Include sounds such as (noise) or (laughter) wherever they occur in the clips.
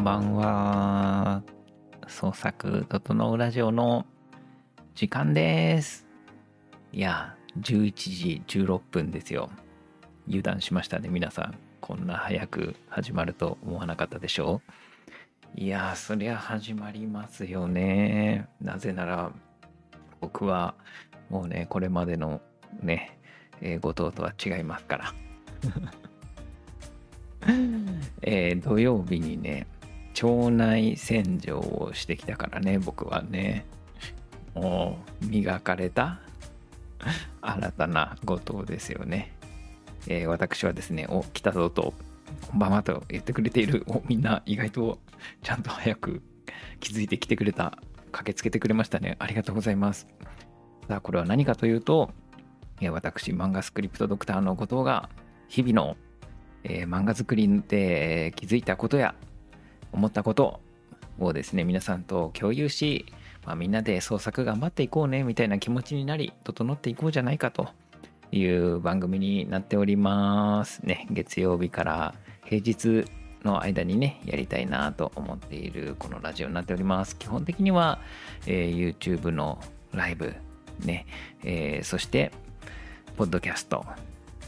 んばんは。創作整うラジオの時間です。いや、11時16分ですよ。油断しましたね、皆さん。こんな早く始まると思わなかったでしょういや、そりゃ始まりますよね。なぜなら、僕はもうね、これまでのね、え後藤とは違いますから。(laughs) えー土曜日にね腸内洗浄をしてきたからね僕はね。もう磨かれた (laughs) 新たな後藤ですよね、えー私はですね「お来たぞ」と「こんばんは」と言ってくれているおみんな意外とちゃんと早く気づいてきてくれた駆けつけてくれましたね。ありがとうございます。さあこれは何かというと私漫画スクリプトドクターの後藤が日々のえー漫画作りで気づいたことや思ったことをですね皆さんと共有し、まあ、みんなで創作頑張っていこうねみたいな気持ちになり整っていこうじゃないかという番組になっておりますね月曜日から平日の間にねやりたいなと思っているこのラジオになっております基本的には、えー YouTube のライブね、えーそしてポッドキャスト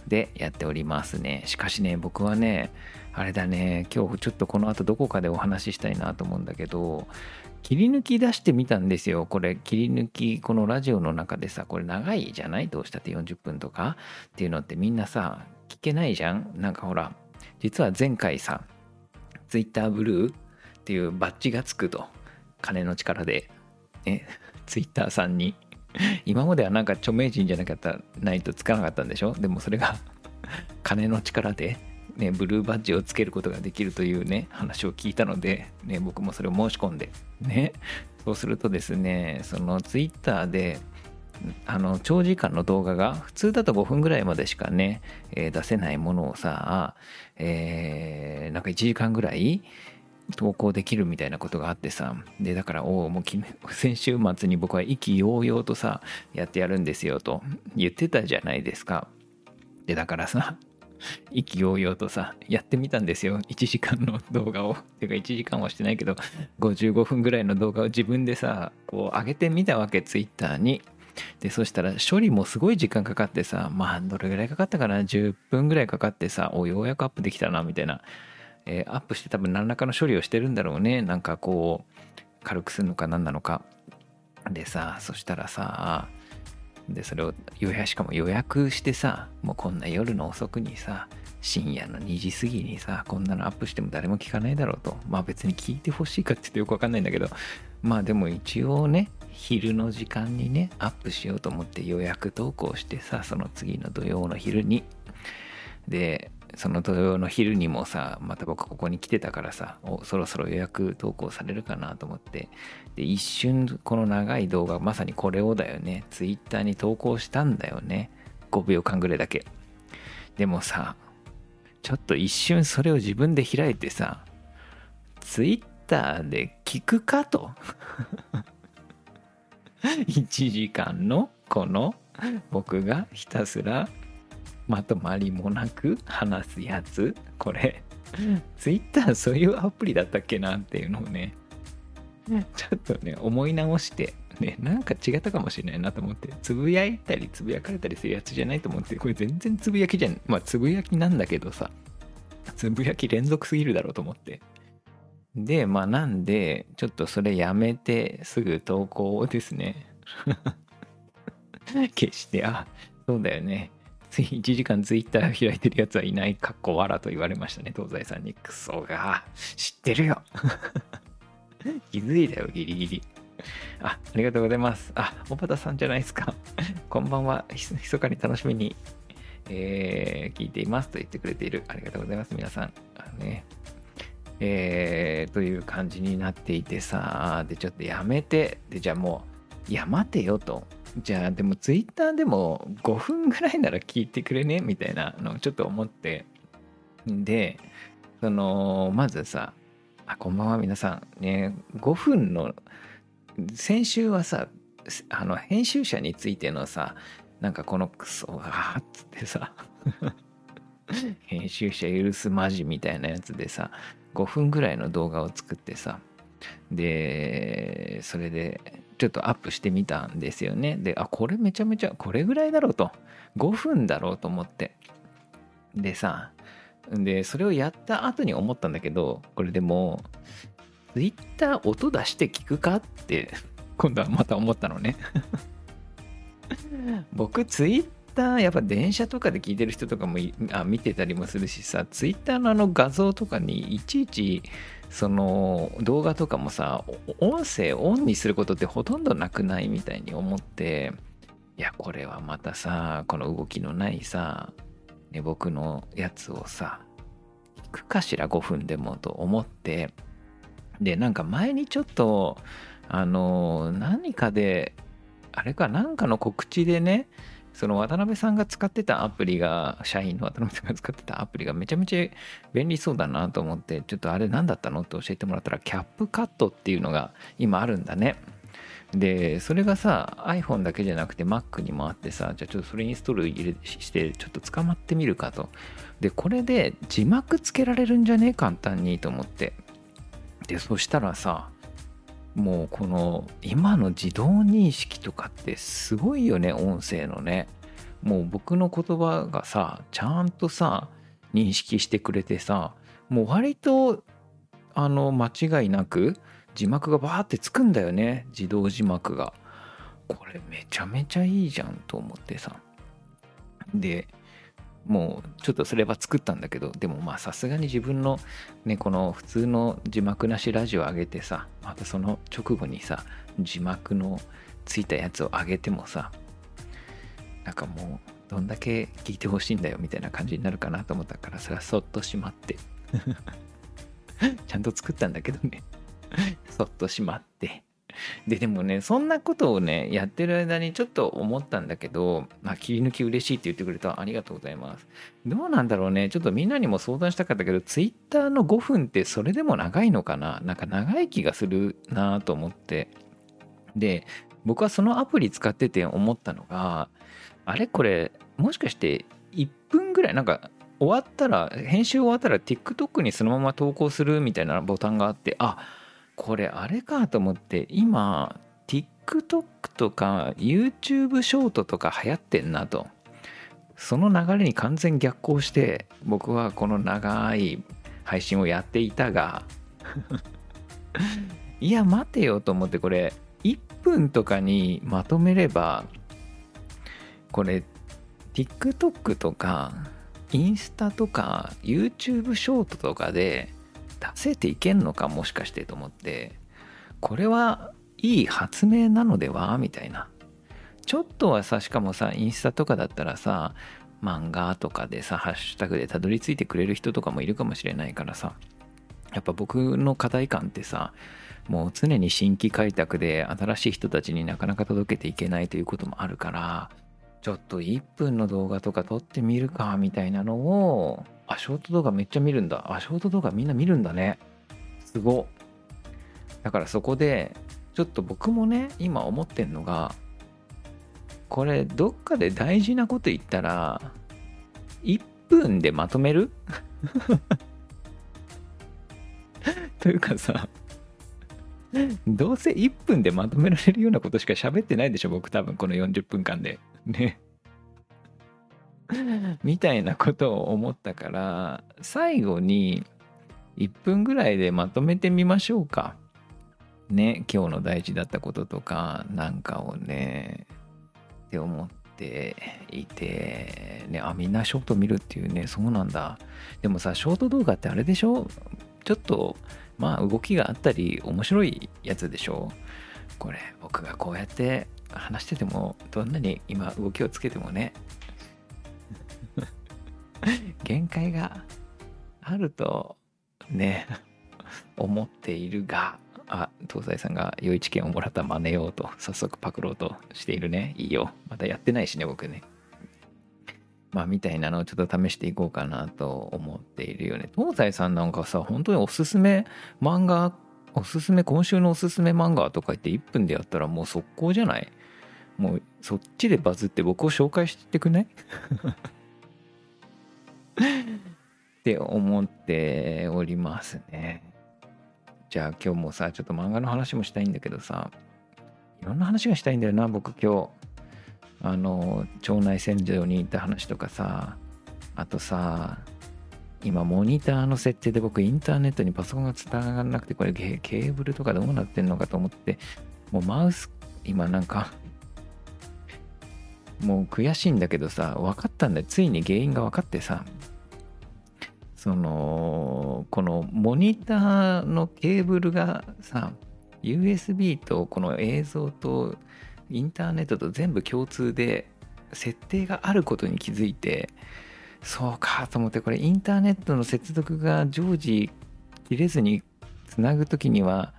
でやっておりますね。しかしね、僕はね、あれだね、今日ちょっとこの後どこかでお話ししたいなと思うんだけど、切り抜き出してみたんですよ。これ切り抜き、このラジオの中でさ、これ長いじゃない？どうしたって40分とか？っていうのってみんなさ、聞けないじゃん？なんかほら、実は前回さ、Twitter ブルーっていうバッジがつくと、金の力で、ね、Twitter さんに。今まではなんか著名人じゃなかったないとつかなかったんでしょ？でもそれが (laughs) 金の力で、ね、ブルーバッジをつけることができるというね話を聞いたので、ね、僕もそれを申し込んでねそうするとですねそのツイッターであの長時間の動画が普通だと5分ぐらいまでしかね、えー出せないものをさ、えーなんか1時間ぐらい投稿できるみたいなことがあってさでだからおおもう先週末に僕は意気揚々とさやってやるんですよと言ってたじゃないですか。でだからさ意気揚々とさやってみたんですよ。1時間の動画を。てか1時間はしてないけど55分ぐらいの動画を自分でさこう上げてみたわけツイッターに。でそしたら処理もすごい時間かかってさまあどれぐらいかかったかな？10分ぐらいかかってさおようやくアップできたなみたいな。えーアップして多分何らかの処理をしてるんだろうね。なんかこう軽くするのか何なのか。でさそしたらさでそれを予約しかも予約してさもうこんな夜の遅くにさ深夜の2時過ぎにさこんなのアップしても誰も聞かないだろうと。まあ別に聞いてほしいかって言ってよくわかんないんだけど。まあでも一応ね昼の時間にねアップしようと思って予約投稿してさその次の土曜の昼に。でその土曜の昼にもさまた僕ここに来てたからさおそろそろ予約投稿されるかなと思って。で一瞬この長い動画まさにこれをだよね。ツイッターに投稿したんだよね。5秒間ぐらいだけ。でもさちょっと一瞬それを自分で開いてさツイッターで聞くかと。(laughs) 1時間のこの僕がひたすらまとまりもなく話すやつ？これ。ツイッターそういうアプリだったっけなっていうのをね。ちょっとね思い直して。ねなんか違ったかもしれないなと思って。つぶやいたりつぶやかれたりするやつじゃないと思って。これ全然つぶやきじゃん。まあつぶやきなんだけどさ。つぶやき連続すぎるだろうと思って。でまあなんでちょっとそれやめてすぐ投稿をですね。(laughs) 消してあそうだよねつい1時間ツイッター開いてるやつはいない。かっこわらと言われましたね。東西さんに。クソが。知ってるよ。(laughs) 気づいたよギリギリ。あありがとうございます。あ小畑さんじゃないですか。こんばんは。ひそかに楽しみに、えー聞いていますと言ってくれている。ありがとうございます皆さん。あのね。えーという感じになっていてさ。でちょっとやめて。でじゃあもういや待てよと。じゃあでもツイッターでも5分ぐらいなら聞いてくれねみたいなのをちょっと思って。でそのまずさあこんばんは皆さん。ね5分の先週はさあの編集者についてのさなんかこのクソがっつってさ (laughs) 編集者許すマジみたいなやつでさ5分ぐらいの動画を作ってさでそれでちょっとアップしてみたんですよね。であこれめちゃめちゃこれぐらいだろうと。5分だろうと思って。でさでそれをやった後に思ったんだけどこれでも Twitter 音出して聞くかって今度はまた思ったのね。僕 Twitter やっぱ電車とかで聞いてる人とかもあ見てたりもするしさ Twitter のあの画像とかにいちいちその動画とかもさ音声オンにすることってほとんどなくないみたいに思っていやこれはまたさこの動きのないさ、ね、僕のやつをさ聞くかしら5分でもと思って。でなんか前にちょっとあの何かであれかなんかの告知でねその渡辺さんが使ってたアプリが、社員の渡辺さんが使ってたアプリがめちゃめちゃ便利そうだなと思って、ちょっとあれ何だったのって教えてもらったら、キャップカットっていうのが今あるんだね。で、それがさ、iPhone だけじゃなくて Mac にもあってさ、じゃあちょっとそれインストール入れして、ちょっと捕まってみるかと。で、これで字幕つけられるんじゃね簡単にと思って。で、そしたらさ、もうこの今の自動認識とかってすごいよね音声のね。もう僕の言葉がさちゃんとさ認識してくれてさもう割とあの間違いなく字幕がバーってつくんだよね。自動字幕が。これめちゃめちゃいいじゃんと思ってさ。でもうちょっとそれは作ったんだけどでもまあさすがに自分のねこの普通の字幕なしラジオ上げてさまたその直後にさ字幕のついたやつを上げてもさなんかもうどんだけ聞いてほしいんだよみたいな感じになるかなと思ったからそれはそっとしまって。(laughs) ちゃんと作ったんだけどね。そっとしまって (laughs) で、でもね、そんなことをね、やってる間にちょっと思ったんだけど、まあ、切り抜き嬉しいって言ってくれたありがとうございます。どうなんだろうね、ちょっとみんなにも相談したかったけど、Twitter の5分ってそれでも長いのかな？なんか長い気がするなと思って。で、僕はそのアプリ使ってて思ったのが、あれこれ、もしかして1分ぐらい、なんか終わったら、編集終わったら TikTok にそのまま投稿するみたいなボタンがあって、あ、これあれかと思って今 TikTok とか YouTube ショートとか流行ってんなと。その流れに完全逆行して僕はこの長い配信をやっていたが (laughs) いや待てよと思ってこれ1分とかにまとめればこれ TikTok とかインスタとか YouTube ショートとかで出せていけんのかもしかしてと思ってこれはいい発明なのでは？みたいな。ちょっとはさしかもさインスタとかだったらさ漫画とかでさハッシュタグでたどり着いてくれる人とかもいるかもしれないからさやっぱ僕の課題感ってさもう常に新規開拓で新しい人たちになかなか届けていけないということもあるからちょっと1分の動画とか撮ってみるかみたいなのをあ、ショート動画めっちゃ見るんだ。あ、ショート動画みんな見るんだね。すご。だからそこで、ちょっと僕もね、今思ってんのが、これ、どっかで大事なこと言ったら、1分でまとめる？(laughs) というかさ、どうせ1分でまとめられるようなことしか喋ってないでしょ、僕多分この40分間で。ね。みたいなことを思ったから最後に1分ぐらいでまとめてみましょうか。ね今日の大事だったこととかなんかをねって思っていてねあみんなショート見るっていうねそうなんだでもさショート動画ってあれでしょ？ちょっとまあ動きがあったり面白いやつでしょ？これ僕がこうやって話しててもどんなに今動きをつけてもね (laughs) 限界があるとね思っているがあ東西さんが良い知見をもらった真似ようと早速パクろうとしているね。いいよ。まだやってないしね僕ね。まあみたいなのをちょっと試していこうかなと思っているよね。東西さんなんかさ本当におすすめ漫画おすすめ今週のおすすめ漫画とか言って1分でやったらもう速攻じゃないもうそっちでバズって僕を紹介してくね (laughs) って思っておりますね。じゃあ今日もさ、ちょっと漫画の話もしたいんだけどさ、いろんな話がしたいんだよな、僕今日。あの、腸内洗浄に行った話とかさ、あとさ、今モニターの設定で僕インターネットにパソコンが繋がらなくてこれケーブルとかどうなってんのかと思ってもうマウス今なんかもう悔しいんだけどさ分かったんだよ。ついに原因が分かってさ。そのこのモニターのケーブルがさ USB とこの映像とインターネットと全部共通で設定があることに気づいてそうかと思ってこれインターネットの接続が常時切れずにつなぐときには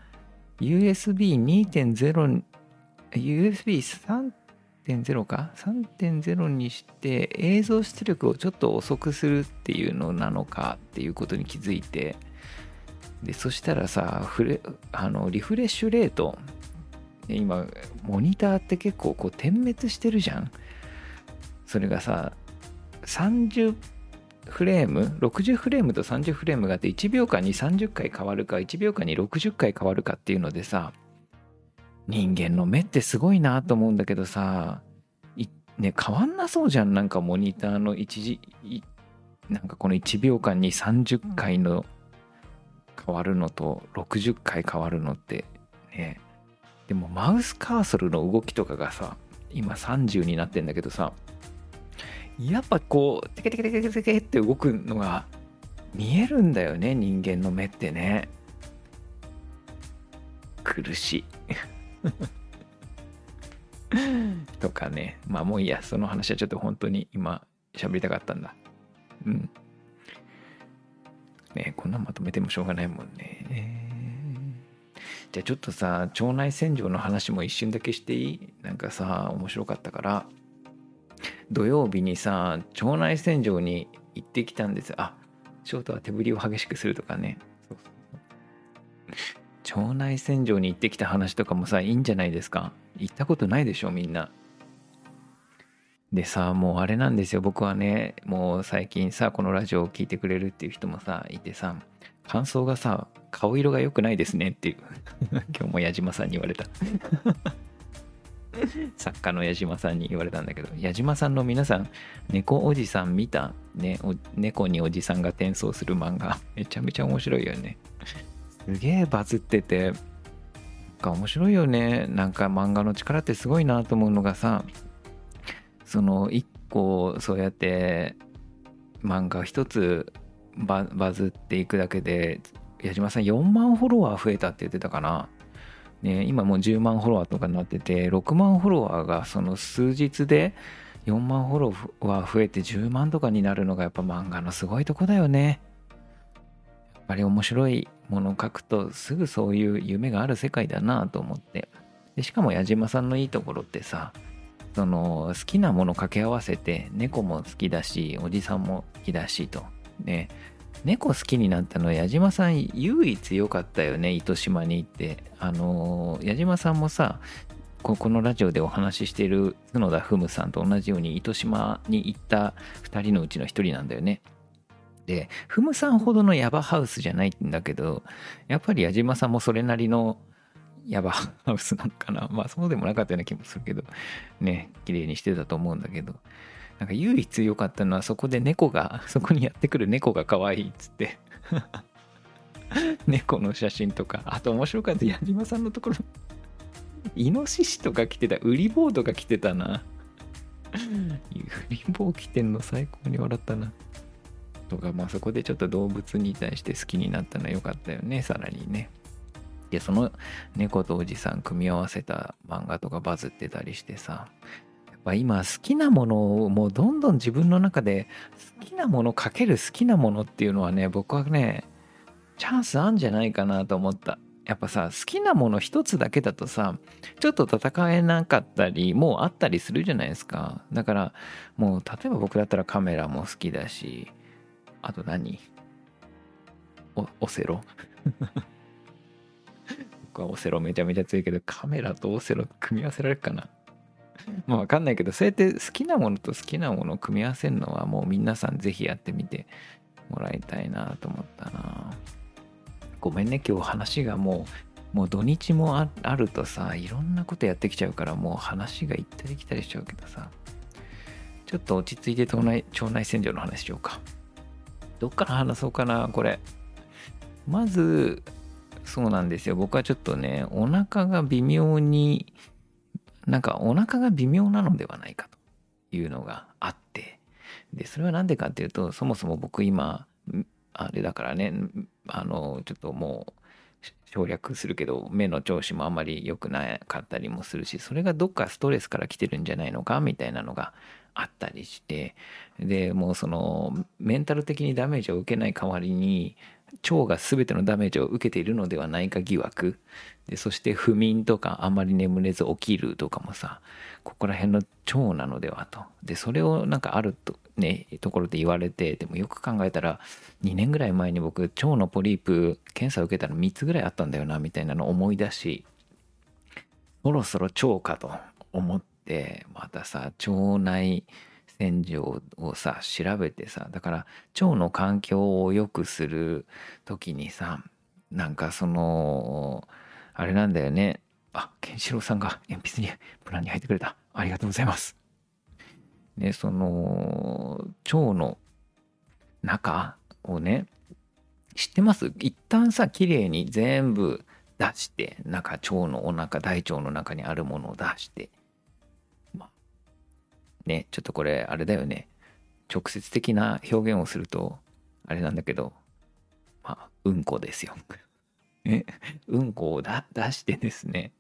USB2.0 USB3.0 か？3.0にして映像出力をちょっと遅くするっていうのなのかっていうことに気づいて。でそしたらさフレあのリフレッシュレート。今モニターって結構こう点滅してるじゃん。それがさ30フレーム？60フレームと30フレームがあって1秒間に30回変わるか1秒間に60回変わるかっていうのでさ人間の目ってすごいなと思うんだけどさね変わんなそうじゃん。なんかモニターの一時なんかこの1秒間に30回の変わるのと60回変わるのってね。でもマウスカーソルの動きとかがさ今30になってんだけどさやっぱこうテケテケテケテケテケって動くのが見えるんだよね人間の目ってね。苦しい。(laughs) とかね。まあもういいや。その話はちょっと本当に今喋りたかったんだ。うん。ねこんなんまとめてもしょうがないもんね。じゃあちょっとさ腸内洗浄の話も一瞬だけしていい？なんかさ面白かったから。土曜日にさ腸内洗浄に行ってきたんです。あショートは手振りを激しくするとかね。腸内洗浄に行ってきた話とかもさいいんじゃないですか？行ったことないでしょみんな。でさもうあれなんですよ。僕はねもう最近さこのラジオを聴いてくれるっていう人もさいてさ感想がさ顔色が良くないですねっていう。(laughs) 今日も矢島さんに言われた。作家の矢島さんに言われたんだけど。矢島さんの皆さん猫おじさん見た、ね、猫におじさんが転送する漫画。めちゃめちゃ面白いよね。すげえバズっててなんか面白いよね。なんか漫画の力ってすごいなと思うのがさその一個そうやって漫画一つバズっていくだけで矢島さん4万フォロワー増えたって言ってたかな。ね、今もう10万フォロワーとかになってて6万フォロワーがその数日で4万フォロワー増えて10万とかになるのがやっぱ漫画のすごいとこだよね。やっぱり面白い。ものを書くとすぐそういう夢がある世界だなと思って。でしかも矢島さんのいいところってさその好きなもの掛け合わせて猫も好きだしおじさんも好きだしと。ね猫好きになったのは矢島さん唯一良かったよね糸島に行って。あの矢島さんもさここのラジオでお話ししている角田ふむさんと同じように糸島に行った2人のうちの1人なんだよね。でふむさんほどのヤバハウスじゃないんだけどやっぱり矢島さんもそれなりのヤバハウスなのかな。(laughs) まあそうでもなかったような気もするけどね綺麗にしてたと思うんだけど。なんか唯一良かったのはそこで猫が、(laughs) そこにやってくる猫が可愛いっつって。(laughs) 猫の写真とか、あと面白かった矢島さんのところ、イノシシとか来てた、ウリボードが来てたな。ウリボー来てんの最高に笑ったな。とか、まあそこでちょっと動物に対して好きになったのは良かったよね、さらにね。で、その猫とおじさん組み合わせた漫画とかバズってたりしてさ、ぱ今好きなものをもうどんどん自分の中で好きなものかける好きなものっていうのはね僕はねチャンスあんじゃないかなと思ったやっぱさ好きなもの一つだけだとさちょっと戦えなかったりもうあったりするじゃないですかだからもう例えば僕だったらカメラも好きだしあと何？オセロ？(laughs) 僕はオセロめちゃめちゃ強いけどカメラとオセロ組み合わせられるかな？まあわかんないけど、そうやって好きなものと好きなものを組み合わせるのはもう皆さんぜひやってみてもらいたいなと思ったな。ごめんね今日話がもうもう土日もああるとさいろんなことやってきちゃうからもう話が行ったり来たりしちゃうけどさ。ちょっと落ち着いて腸内腸内洗浄の話しようかどっから話そうかなこれ。まずそうなんですよ。僕はちょっとねお腹が微妙になんかお腹が微妙なのではないかというのがあって。でそれは何でかっていうとそもそも僕今あれだからねあのちょっともう省略するけど目の調子もあんまり良くなかったりもするしそれがどっかストレスから来てるんじゃないのかみたいなのがあったりしてでもうそのメンタル的にダメージを受けない代わりに腸が全てのダメージを受けているのではないか疑惑。でそして不眠とかあまり眠れず起きるとかもさここら辺の腸なのではと。でそれをなんかあるとねところで言われてでもよく考えたら2年ぐらい前に僕腸のポリープ検査を受けたら3つぐらいあったんだよなみたいなのを思い出しそろそろ腸かと思ってまたさ腸内洗浄をさ調べてさだから腸の環境を良くする時にさなんかそのあれなんだよね。あケンシロウさんが鉛筆にプランに入ってくれた。ありがとうございます。ねその腸の中をね知ってます？一旦さ綺麗に全部出して中腸のお腹大腸の中にあるものを出して。ね、ちょっとこれあれだよね。直接的な表現をすると、あれなんだけど、まあ、うんこですよ。(laughs) ね、うんこを出してですね、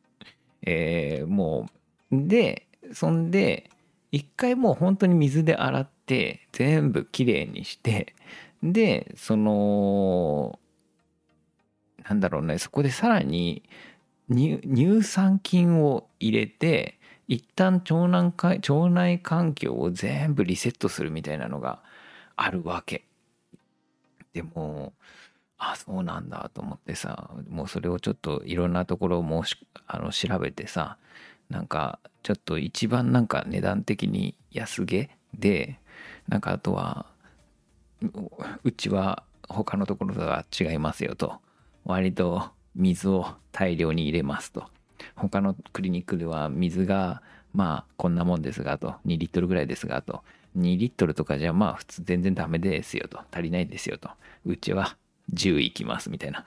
えー、もう、で、そんで、一回もう本当に水で洗って、全部きれいにして、で、その、なんだろうね、そこでさらに乳酸菌を入れて、一旦腸内腸内環境を全部リセットするみたいなのがあるわけ。でもあそうなんだと思ってさもうそれをちょっといろんなところをもうあの調べてさなんかちょっと一番なんか値段的に安げ？でなんかあとはうちは他のところとは違いますよと。割と水を大量に入れますと。他のクリニックでは水がまあこんなもんですがと。2リットルぐらいですがと。2リットルとかじゃまあ普通全然ダメですよと。足りないですよと。うちは10いきますみたいな。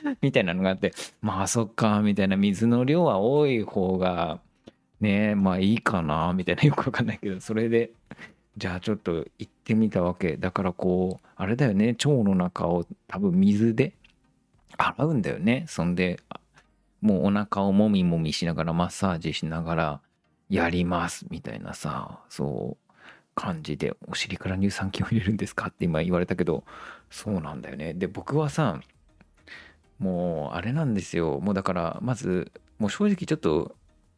(laughs) みたいなのがあってまあそっかみたいな水の量は多い方がねまあいいかなみたいな。よくわかんないけどそれでじゃあちょっと行ってみたわけ。だからこうあれだよね腸の中を多分水で洗うんだよね。そんでもうお腹をもみもみしながらマッサージしながらやりますみたいなさそう感じでお尻から乳酸菌を入れるんですかって今言われたけどそうなんだよね。で僕はさもうあれなんですよ。もうだからまずもう正直ちょっと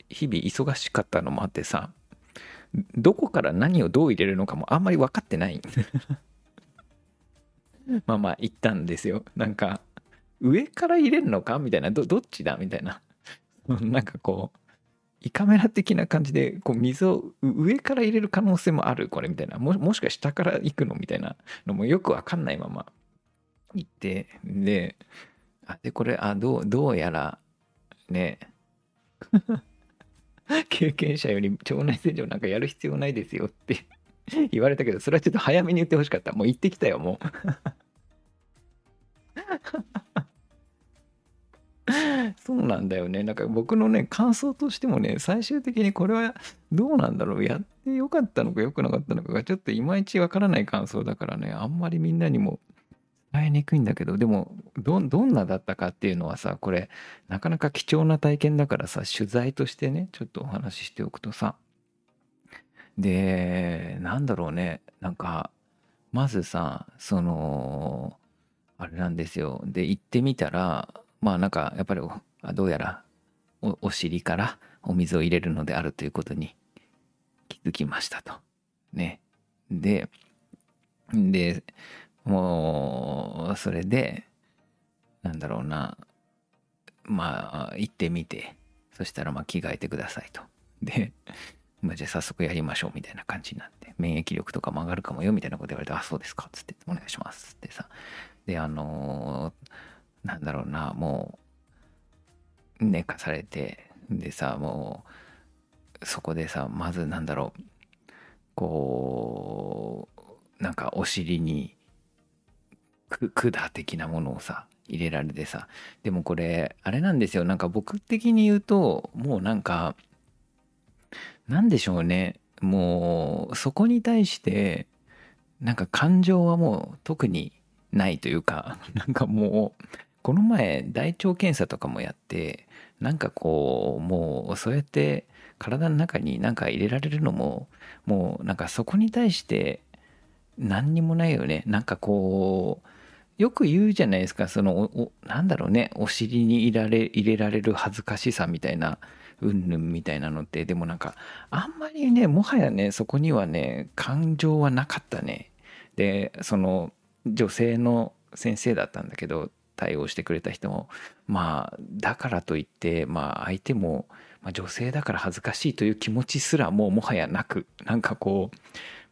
日々忙しかったのもあってさどこから何をどう入れるのかもあんまり分かってない。(laughs) まあまあ言ったんですよ。なんか上から入れるのか？みたいな。どっちだ？みたいな。(laughs) なんかこう胃カメラ的な感じでこう水を上から入れる可能性もある？これみたいな。ももしか下から行くの？みたいな。のもよくわかんないまま。行って。であでこれあどうどうやらね。(laughs) 経験者より腸内洗浄なんかやる必要ないですよって。言われたけどそれはちょっと早めに言ってほしかった。もう行ってきたよもう。(laughs) そうなんだよね。なんか僕のね、感想としてもね、最終的にこれはどうなんだろう。やってよかったのか良くなかったのかがちょっといまいちわからない感想だからね、あんまりみんなにも伝えにくいんだけど、でもど、どんなだったかっていうのはさ、これ、なかなか貴重な体験だからさ、取材としてね、ちょっとお話ししておくとさ、で、なんだろうね、なんか、まずさ、その、あれなんですよ。で、行ってみたら、まあなんかやっぱりどうやらお尻からお水を入れるのであるということに気づきましたと。ね。で、で、もう、それで、なんだろうな、まあ、行ってみて、そしたらまあ着替えてくださいと。で、まあ、じゃあ早速やりましょうみたいな感じになって。免疫力とかも上がるかもよみたいなこと言われて「あそうですか」っつって「お願いします」ってさであのー、なんだろうなもう寝かされてでさもうそこでさまずなんだろうこうなんかお尻に管的なものをさ入れられてさでもこれあれなんですよ。なんか僕的に言うともうなんかなんでしょうね。もうそこに対してなんか感情はもう特にないというか (laughs) なんかもうこの前大腸検査とかもやってなんかこうもうそうやって体の中に何か入れられるのももうなんかそこに対して何にもないよね。なんかこうよく言うじゃないですか。そのおなんだろうね。お尻に入られ入れられる恥ずかしさみたいなうんぬんみたいなのって。でもなんかあんまりねもはやねそこにはね感情はなかったね。でその女性の先生だったんだけど対応してくれた人もまあだからといってまあ相手も、まあ、女性だから恥ずかしいという気持ちすらもうもはやなくなんかこう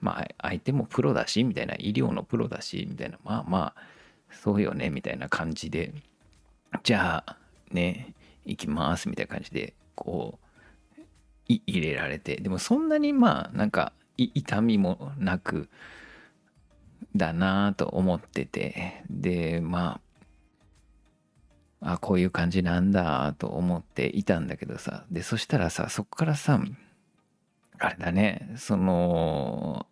まあ相手もプロだしみたいな医療のプロだしみたいなまあまあそうよねみたいな感じでじゃあね行きますみたいな感じでこう入れられてでもそんなにまあなんか痛みもなくだなと思っててでまああこういう感じなんだと思っていたんだけどさ。でそしたらさそこからさあれだね。その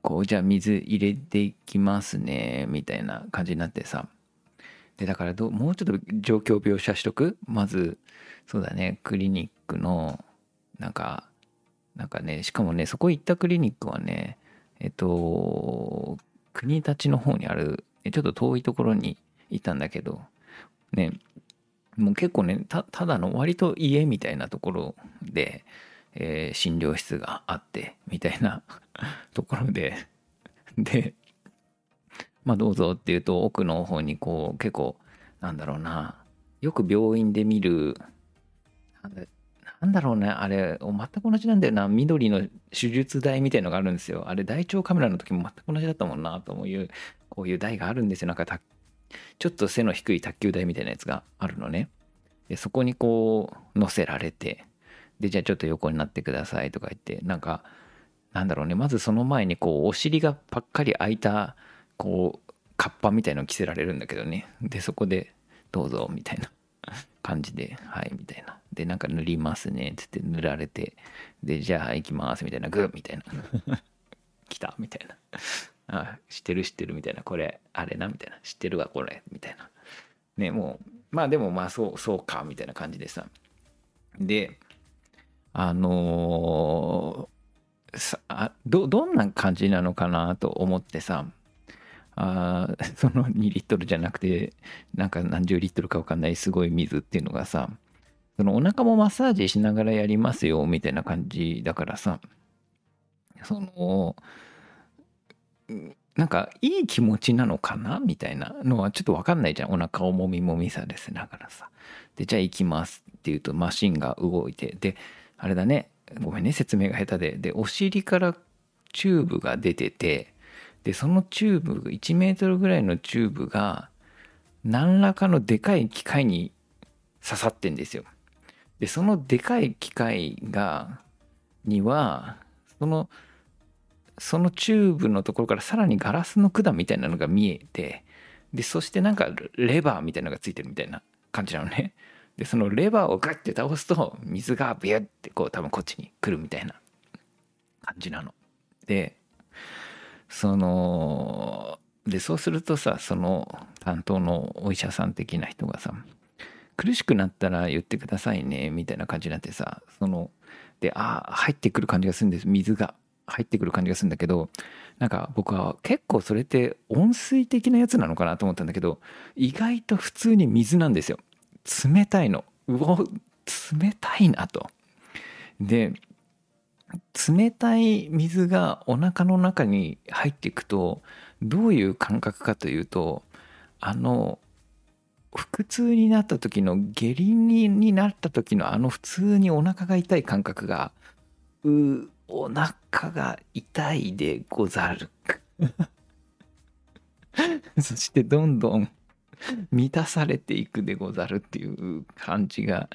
こうじゃあ水入れていきますねみたいな感じになってさ。でだからどもうちょっと状況描写しとく？まずそうだねクリニックのなんかなんかねしかもねそこ行ったクリニックはねえっと国立の方にあるちょっと遠いところにいたんだけど。ねもう結構ねただの割と家みたいなところでえー、診療室があってみたいな (laughs) ところででまあどうぞっていうと奥の方にこう結構なんだろうなよく病院で見るなんだろうねあれ全く同じなんだよな緑の手術台みたいのがあるんですよ。あれ大腸カメラの時も全く同じだったもんなというこういう台があるんですよ。なんかちょっと背の低い卓球台みたいなやつがあるのねでそこにこう乗せられてで、じゃあちょっと横になってくださいとか言って、なんか、なんだろうね、まずその前にこう、お尻がパッカリ開いた、こう、カッパみたいの着せられるんだけどね。で、そこで、どうぞ、みたいな感じで、はい、みたいな。で、なんか塗りますねっ、つって塗られて、で、じゃあ行きます、みたいな、グーみたいな。来た、みたいな。あ、知ってる知ってるみたいな、これ、あれな、みたいな。知ってるわ、これ、みたいな。ね、もう、まあでもまあそう、そうか、みたいな感じでさ。で、あのー、さどどんな感じなのかなと思ってさ。あ (laughs) その2リットルじゃなくてなんか何十リットルか分かんない。すごい水っていうのがさ。そのお腹もマッサージしながらやりますよ。みたいな感じだからさ。そのなんかいい気持ちなのかなみたいなのはちょっと分かんないじゃん。お腹をもみもみされせながらさ。でじゃあ行きますって言うとマシンが動いて。であれだね。ごめんね説明が下手で。でお尻からチューブが出てて。でそのチューブ1メートルぐらいのチューブが何らかのでかい機械に刺さってんですよ。でそのでかい機械がにはそのそのチューブのところからさらにガラスの管みたいなのが見えてでそしてなんかレバーみたいなのがついてるみたいな感じなのねでそのレバーをガッて倒すと水がビュッてこう多分こっちに来るみたいな感じなの。でそのでそうするとさその担当のお医者さん的な人がさ苦しくなったら言ってくださいねみたいな感じになってさそのでああ入ってくる感じがするんです水が入ってくる感じがするんだけどなんか僕は結構それって温水的なやつなのかなと思ったんだけど意外と普通に水なんですよ。冷たいの。うお冷たいなと。で冷たい水がお腹の中に入っていくとどういう感覚かというとあの腹痛になった時の下痢になった時のあの普通にお腹が痛い感覚がうお腹が痛いでござる。(laughs) そしてどんどん満たされていくでござるっていう感じが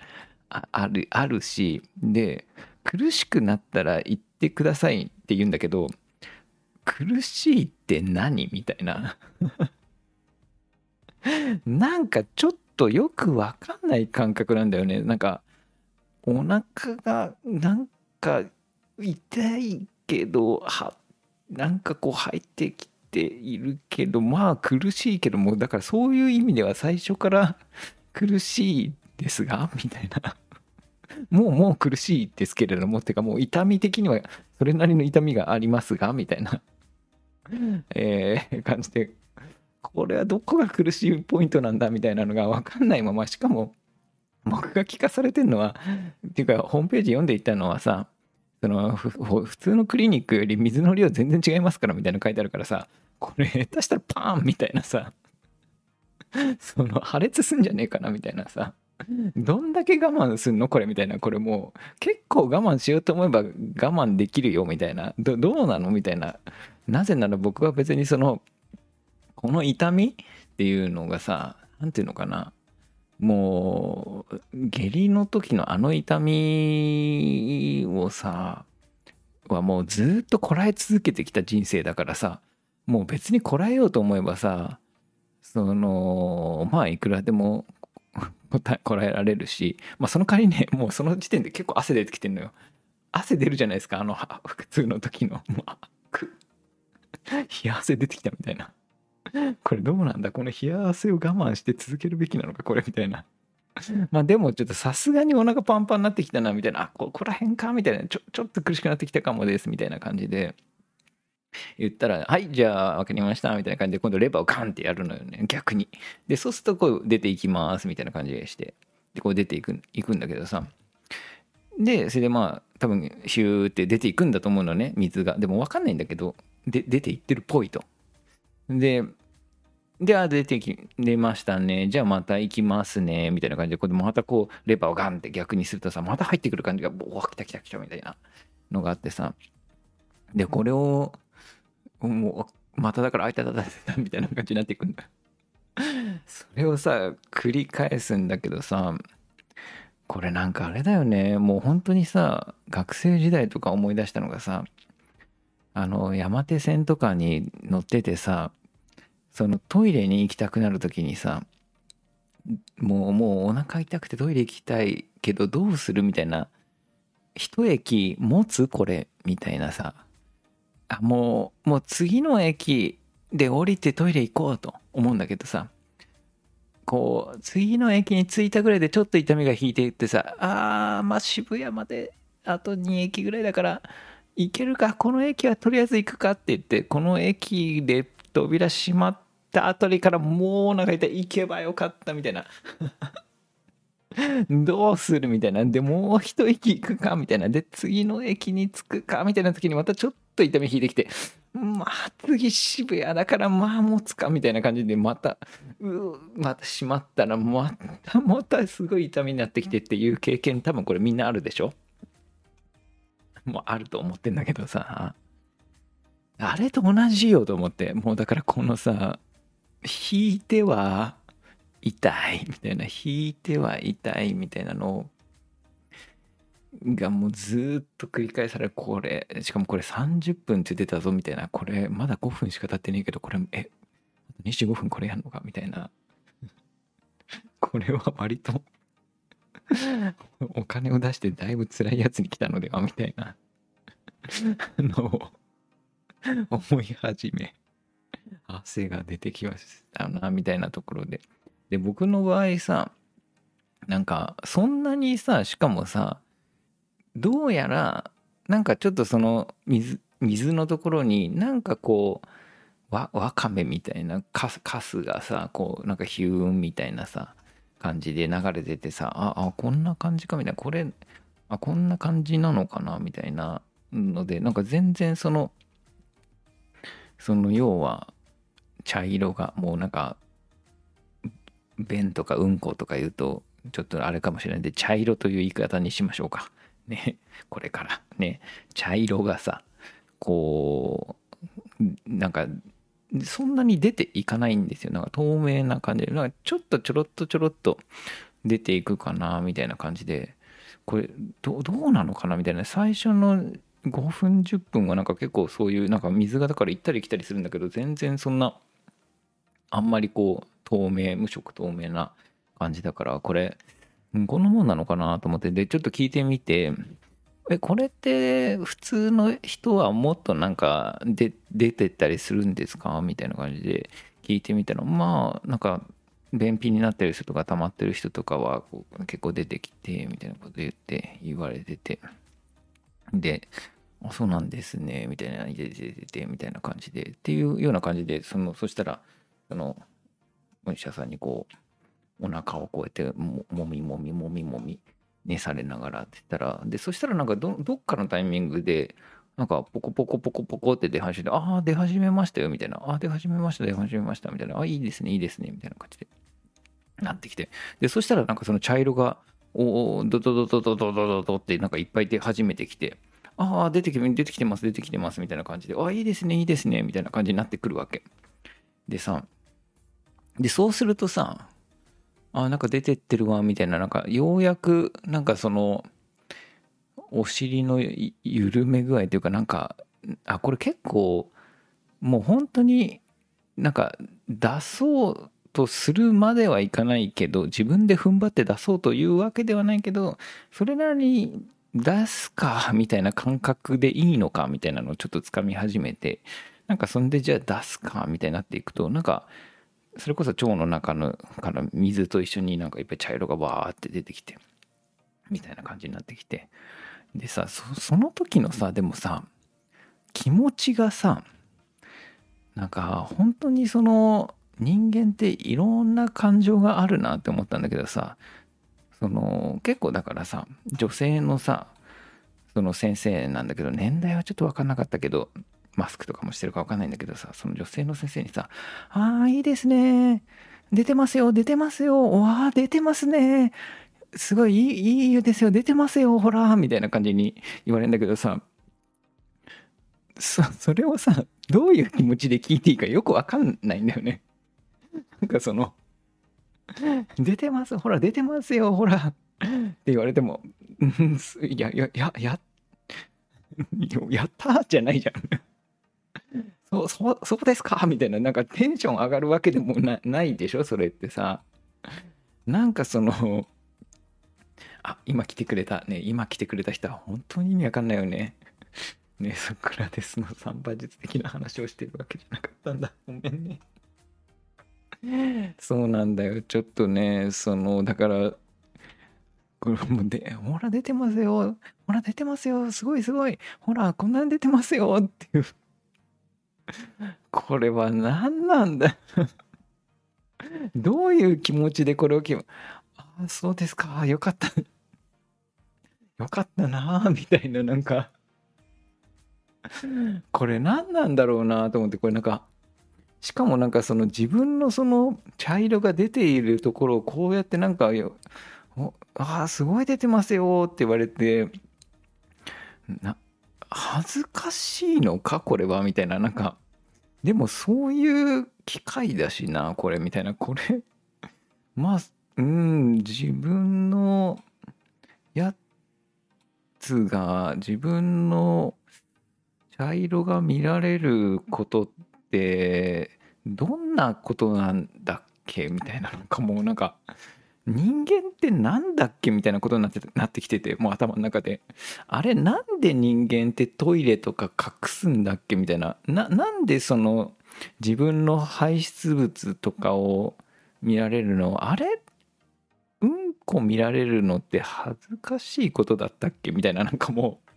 あるあるしで苦しくなったら言ってくださいって言うんだけど苦しいって何みたいな (laughs) なんかちょっとよくわかんない感覚なんだよねなんかお腹がなんか痛いけどはなんかこう入ってきているけどまあ苦しいけどもだからそういう意味では最初から (laughs) 苦しいですがみたいな。(laughs) もうもう苦しいですけれどもっていうかもう痛み的にはそれなりの痛みがありますがみたいな。(laughs) えー、感じで。これはどこが苦しいポイントなんだみたいなのが分かんないまましかも僕が聞かされてるのはっていうかホームページ読んでいたのはさその普通のクリニックより水の量全然違いますからみたいなの書いてあるからさこれ下手したらパーンみたいなさその破裂すんじゃねえかなみたいなさどんだけ我慢すんのこれみたいなこれもう結構我慢しようと思えば我慢できるよみたいなどうなの？みたいななぜなら僕は別にそのこの痛みっていうのがさ何ていうのかなもう下痢の時のあの痛みをさはもうずっとこらえ続けてきた人生だからさもう別にこらえようと思えばさそのまあいくらでも (laughs) こらえられるし、まあ、その代わりねもうその時点で結構汗出てきてんのよ。汗出るじゃないですかあの腹痛の時の。もう (laughs) 冷や汗出てきたみたいな。(laughs) これどうなんだ？この冷や汗を我慢して続けるべきなのか？これみたいな。(laughs) まあでもちょっとさすがにお腹パンパンになってきたなみたいな。あここら辺かみたいな。ちょちょっと苦しくなってきたかもです。みたいな感じで。言ったら、はい、じゃあ分かりました、みたいな感じで、今度レバーをガンってやるのよね、逆に。で、そうすると、こう出ていきます、みたいな感じでして、で、こう出ていくいくんだけどさ。で、それでまあ、多分、ヒューって出ていくんだと思うのね、水が。でも分かんないんだけど、で、出ていってるっぽいと。で、で、あ、出てき、出ましたね。じゃあまた行きますね。みたいな感じで、これまたこう、レバーをガンって逆にするとさ、また入ってくる感じが、おお、来た来た来たみたいなのがあってさ。で、これを、もうまただからあいたたたたみたいな感じになっていくんだ (laughs) それをさ繰り返すんだけどさこれなんかあれだよねもう本当にさ学生時代とか思い出したのがさあの山手線とかに乗っててさそのトイレに行きたくなる時にさもうもうお腹痛くてトイレ行きたいけどどうするみたいな一駅持つこれみたいなさあもうもう次の駅で降りてトイレ行こうと思うんだけどさこう次の駅に着いたぐらいでちょっと痛みが引いていってさあーまあ渋谷まであと2駅ぐらいだから行けるかこの駅はとりあえず行くかって言ってこの駅で扉閉まったあたりからもうお腹痛い行けばよかったみたいな (laughs) どうするみたいな。で、もう一息行くかみたいな。で、次の駅に着くかみたいな時にまたちょっと痛み引いてきて、まあ次渋谷だからまあ持つかみたいな感じでまた、うまた閉まったらまたまたすごい痛みになってきてっていう経験多分これみんなあるでしょ？もうあると思ってんだけどさ。あれと同じよと思って。もうだからこのさ、引いては痛いみたいな引いては痛いみたいなのがもうずっと繰り返されこれしかもこれ30分って出たぞみたいなこれまだ5分しか経ってねえけどこれえ25分これやんのかみたいなこれは割とお金を出してだいぶ辛いやつに来たのではみたいなあの (laughs) 思い始め汗が出てきましたなみたいなところで。で僕の場合さなんかそんなにさしかもさどうやらなんかちょっとその水水のところになんかこうわわかめみたいなカスカスがさこうなんかヒューンみたいなさ感じで流れててさああこんな感じかみたいな。これあこんな感じなのかなみたいなのでなんか全然そのその要は茶色がもうなんか便とかうんことか言うとちょっとあれかもしれないんで茶色という言い方にしましょうか。ね。これから。ね。茶色がさこうなんかそんなに出ていかないんですよ。なんか透明な感じで。なんかちょっとちょろっとちょろっと出ていくかなみたいな感じで。これどうなのかなみたいな。最初の5分10分はなんか結構そういうなんか水がだから行ったり来たりするんだけど全然そんなあんまりこう透明無色透明な感じだからこれこんなもんなのかなと思ってでちょっと聞いてみてえこれって普通の人はもっとなんかで出てったりするんですか？みたいな感じで聞いてみたらまあなんか便秘になってる人とか溜まってる人とかはこう結構出てきてみたいなこと言って言われてて。であそうなんですねみたいな出て出てみたいな感じでっていうような感じでそのそしたらそのお医者さんにこうお腹をこうやってもみもみもみもみ寝されながらって言ったらでそしたらなんかどどっかのタイミングでなんかポコポコポコポコって出始めてああ出始めましたよみたいなああ出始めました出始めましたみたいなあいいですねいいですねみたいな感じでなってきてでそしたらなんかその茶色がおおドドドドドドドドドってなんかいっぱい出始めてきてああ出てきて出てきてます出てきてますみたいな感じでああいいですねいいですねみたいな感じになってくるわけ。でさでそうするとさあなんか出てってるわみたいななんかようやくなんかそのお尻の緩め具合というかなんかあこれ結構もう本当になんか出そうとするまではいかないけど自分で踏ん張って出そうというわけではないけどそれなりに出すかみたいな感覚でいいのかみたいなのをちょっとつかみ始めてなんかそんでじゃあ出すかみたいになっていくとなんかそれこそ腸の中のから水と一緒になんかいっぱい茶色がバーって出てきてみたいな感じになってきて。でさその時のさでもさ気持ちがさなんか本当にその人間っていろんな感情があるなって思ったんだけどさその結構だからさ女性のさその先生なんだけど年代はちょっと分かんなかったけどマスクとかもしてるか分かんないんだけどさその女性の先生にさ「ああいいですね。出てますよ出てますよ。わあ出てますね。すごいいいいいですよ。出てますよほら」みたいな感じに言われるんだけどさそそれをさどういう気持ちで聞いていいかよく分かんないんだよね。(laughs) なんかその「出てますほら出てますよほら」って言われても「いやいややや (laughs) やったじゃないじゃん。(laughs) そう、そう、そうですか？みたいな、なんかテンション上がるわけでもなないでしょ？それってさ。なんかその、あ、今来てくれた。ね、今来てくれた人は本当に意味わかんないよね。ね、ソクラテスのサンバ術的な話をしてるわけじゃなかったんだ。ごめんね。(laughs) そうなんだよ。ちょっとね、その、だから、これもで、ほら出てますよ。ほら出てますよ。すごいすごい。ほら、こんなに出てますよ。っていう。これは何なんだどういう気持ちでこれを決め、ああ、そうですか。よかった。よかったなみたいな、なんかこれ何なんだろうなと思って、これなんか、しかもなんかその自分のその茶色が出ているところをこうやってなんかああ、すごい出てますよって言われて、な、恥ずかしいのかこれはみたいな、なんか、でもそういう機会だしな、これみたいな、これ、まあ、うん、自分のやつが、自分の茶色が見られることって、どんなことなんだっけ？みたいな、なんかもうなんか、人間ってなんだっけ？みたいなことになってなってきててもう頭の中で。あれなんで人間ってトイレとか隠すんだっけ？みたいな。ななんでその自分の排出物とかを見られるの？あれ？うんこ見られるのって恥ずかしいことだったっけ？みたいななんかもう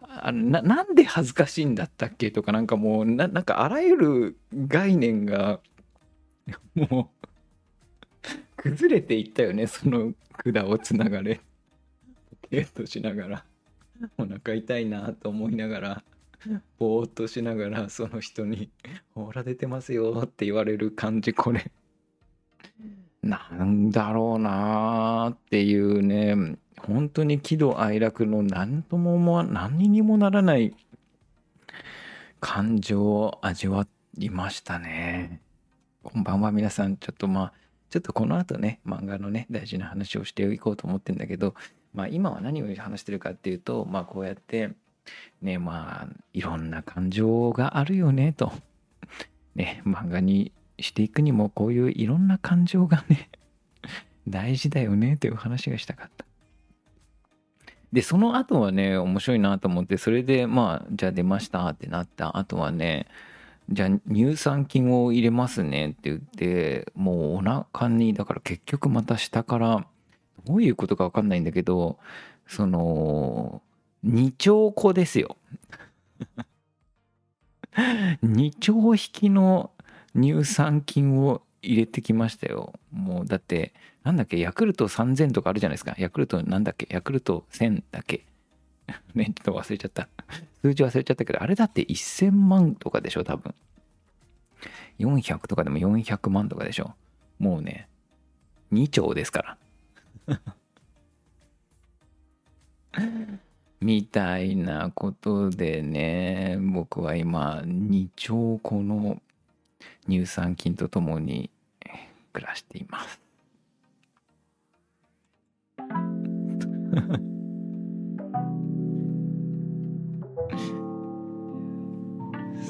あななんで恥ずかしいんだったっけとかなんかもうななんかあらゆる概念が (laughs) もう (laughs) 崩れていったよね、その管をつながれ。ポケットしながら、お腹痛いなと思いながら、ぼーっとしながら、その人に、ほら出てますよって言われる感じ、これ。なんだろうなっていうね、本当に喜怒哀楽の何とも思わ何にもならない感情を味わいましたね。こんばんは皆さん。ちょっとまあ、ちょっとこの後ね、漫画のね、大事な話をしていこうと思ってんだけど、まあ今は何を話してるかっていうと、まあこうやって、ね、まあいろんな感情があるよねと。ね、漫画にしていくにもこういういろんな感情がね、(laughs) 大事だよねという話がしたかった。で、その後はね、面白いなと思って、それで、まあ、じゃあ出ましたってなった後はね、じゃあ乳酸菌を入れますねって言って、もうお腹に、だから結局また下から、どういうことかわかんないんだけど、その、二丁子ですよ。二丁引きの乳酸菌を入れてきましたよ。もうだって、なんだっけ、ヤクルト3000とかあるじゃないですか。ヤクルトなんだっけ、ヤクルト1000だっけ。(laughs) ね、ちょっと忘れちゃった。数字忘れちゃったけど、あれだって1000万とかでしょ、多分。400とかでも400万とかでしょ。もうね、2兆ですから。(laughs) みたいなことでね、僕は今、2兆個の乳酸菌とともに暮らしています。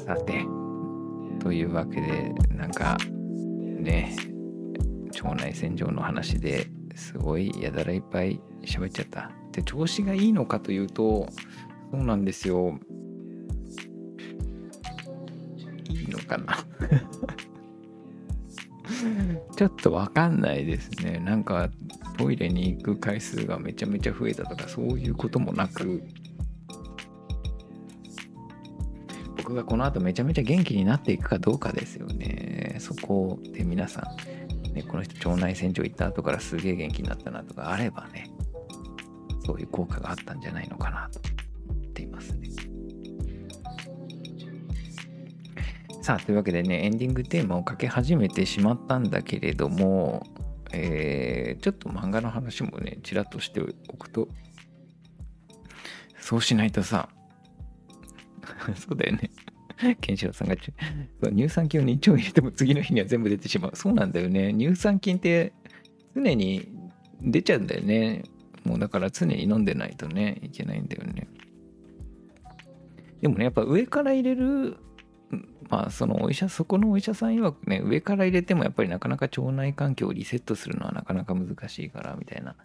さてというわけでなんかね腸内洗浄の話ですごいやだらいっぱい喋っちゃったで調子がいいのかというとそうなんですよかな。(laughs) ちょっとわかんないですね。なんかトイレに行く回数がめちゃめちゃ増えたとかそういうこともなく。僕がこの後めちゃめちゃ元気になっていくかどうかですよね。そこで皆さん、ね、この人腸内洗浄行った後からすげえ元気になったなとかあればねそういう効果があったんじゃないのかなと思っていますね。さあというわけでねエンディングテーマをかけ始めてしまったんだけれどもえー、ちょっと漫画の話もね、ちらっとしておくと、そうしないとさ、(laughs) そうだよね。ケンシロウさんが乳酸菌を2丁入れても次の日には全部出てしまう。そうなんだよね。乳酸菌って常に出ちゃうんだよね。もうだから常に飲んでないとね、いけないんだよね。でもね、やっぱ上から入れるまあそのお医者そこのお医者さん曰くね上から入れてもやっぱりなかなか腸内環境をリセットするのはなかなか難しいからみたいな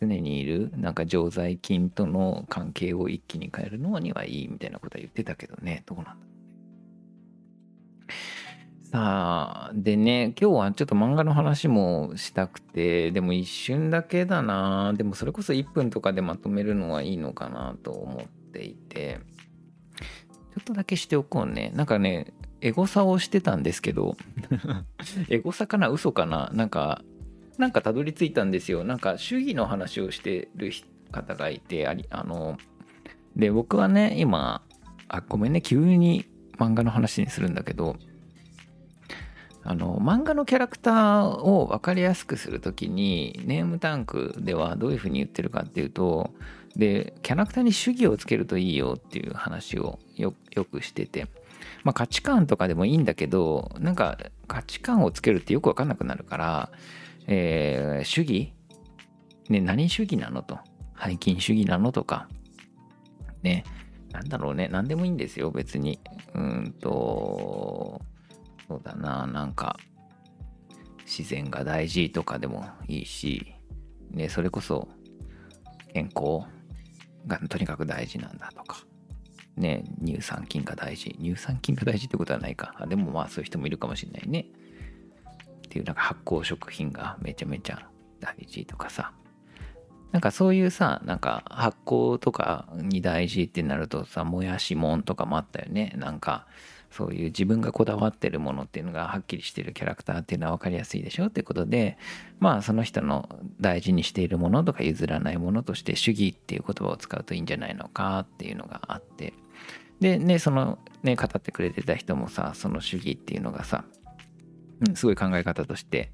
常にいるなんか常在菌との関係を一気に変えるのにはいいみたいなことは言ってたけどねどうなんださあでね今日はちょっと漫画の話もしたくてでも一瞬だけだな。でもそれこそ1分とかでまとめるのはいいのかなと思っていて。ちょっとだけしておこうね。なんかね、エゴサをしてたんですけど。(laughs) エゴサかな？嘘かな？なんか、なんかたどり着いたんですよ。なんか主義の話をしてる方がいて、ありあの、で、僕はね、今、あ、ごめんね、急に漫画の話にするんだけど、あの漫画のキャラクターを分かりやすくするときにネームタンクではどういうふうに言ってるかっていうとでキャラクターに主義をつけるといいよっていう話をよくしてて、まあ、価値観とかでもいいんだけどなんか価値観をつけるってよく分かんなくなるから、えー、主義？ね何主義なのと？背筋主義なのとか。ねなんだろうね。何でもいいんですよ別に。うんとそうだな。なんか自然が大事とかでもいいし。ねそれこそ健康？がとにかく大事なんだとか、ね、乳酸菌が大事。乳酸菌が大事ってことはないか。あでもまあそういう人もいるかもしれないね。っていうなんか発酵食品がめちゃめちゃ大事とかさ。なんかそういうさ、なんか発酵とかに大事ってなるとさ、もやしもんとかもあったよね。なんかそういう自分がこだわってるものっていうのがはっきりしてるキャラクターっていうのは分かりやすいでしょってことでまあその人の大事にしているものとか譲らないものとして主義っていう言葉を使うといいんじゃないのかっていうのがあって。でねそのね語ってくれてた人もさその主義っていうのがさ、うん、すごい考え方として、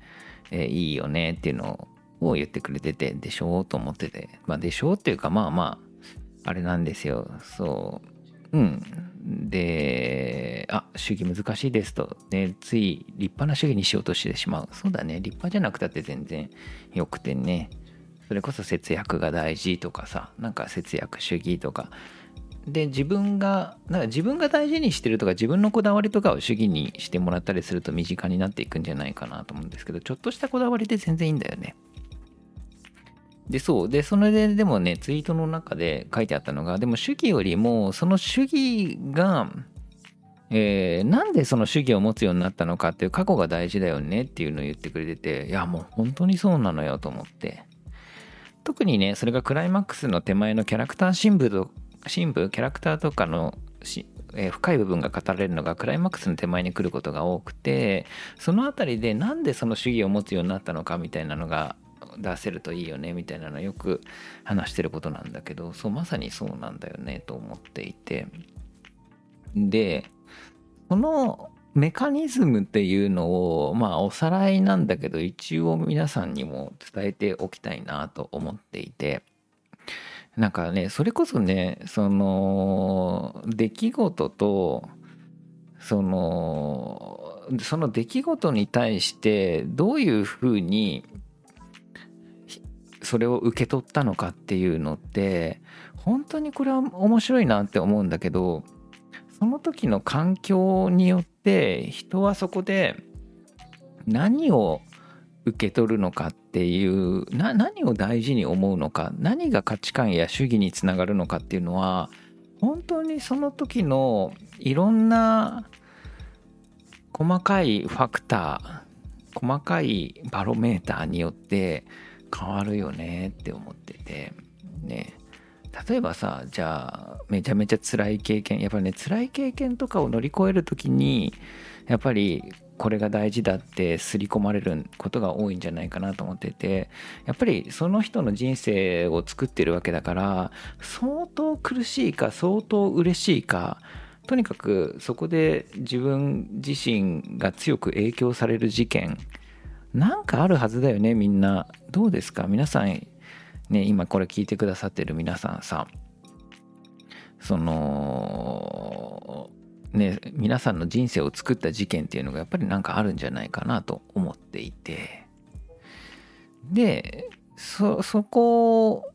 えー、いいよねっていうのを言ってくれててでしょうと思ってて。まあでしょうっていうかまあまああれなんですよ。そう。うん。であ主義難しいですとねつい立派な主義にしようとしてしまう。そうだね。立派じゃなくたって全然よくてね。それこそ節約が大事とかさなんか節約主義とか。で自分がなんか自分が大事にしてるとか自分のこだわりとかを主義にしてもらったりすると身近になっていくんじゃないかなと思うんですけどちょっとしたこだわりで全然いいんだよね。でそう。でそれででもねツイートの中で書いてあったのがでも主義よりもその主義が、えー、なんでその主義を持つようになったのかっていう過去が大事だよねっていうのを言ってくれてていやもう本当にそうなのよと思って。特にねそれがクライマックスの手前のキャラクター新聞新聞キャラクターとかのえー、深い部分が語られるのがクライマックスの手前に来ることが多くてその辺りでなんでその主義を持つようになったのかみたいなのが出せるといいよねみたいなのよく話してることなんだけどそうまさにそうなんだよねと思っていて。でこのメカニズムっていうのをまあおさらいなんだけど一応皆さんにも伝えておきたいなと思っていて。なんかねそれこそねその出来事とそのその出来事に対してどういうふうにそれを受け取ったのかっていうのって本当にこれは面白いなって思うんだけどその時の環境によって人はそこで何を受け取るのかっていうな何を大事に思うのか何が価値観や主義につながるのかっていうのは本当にその時のいろんな細かいファクター細かいバロメーターによって変わるよねって思ってて。ね。例えばさじゃあめちゃめちゃ辛い経験。やっぱりね辛い経験とかを乗り越える時にやっぱりこれが大事だって刷り込まれることが多いんじゃないかなと思ってて。やっぱりその人の人生を作ってるわけだから相当苦しいか相当嬉しいかとにかくそこで自分自身が強く影響される事件なんかあるはずだよねみんな。どうですか？皆さんね今これ聞いてくださってる皆さんさそのね皆さんの人生を作った事件っていうのがやっぱりなんかあるんじゃないかなと思っていて。でそそこ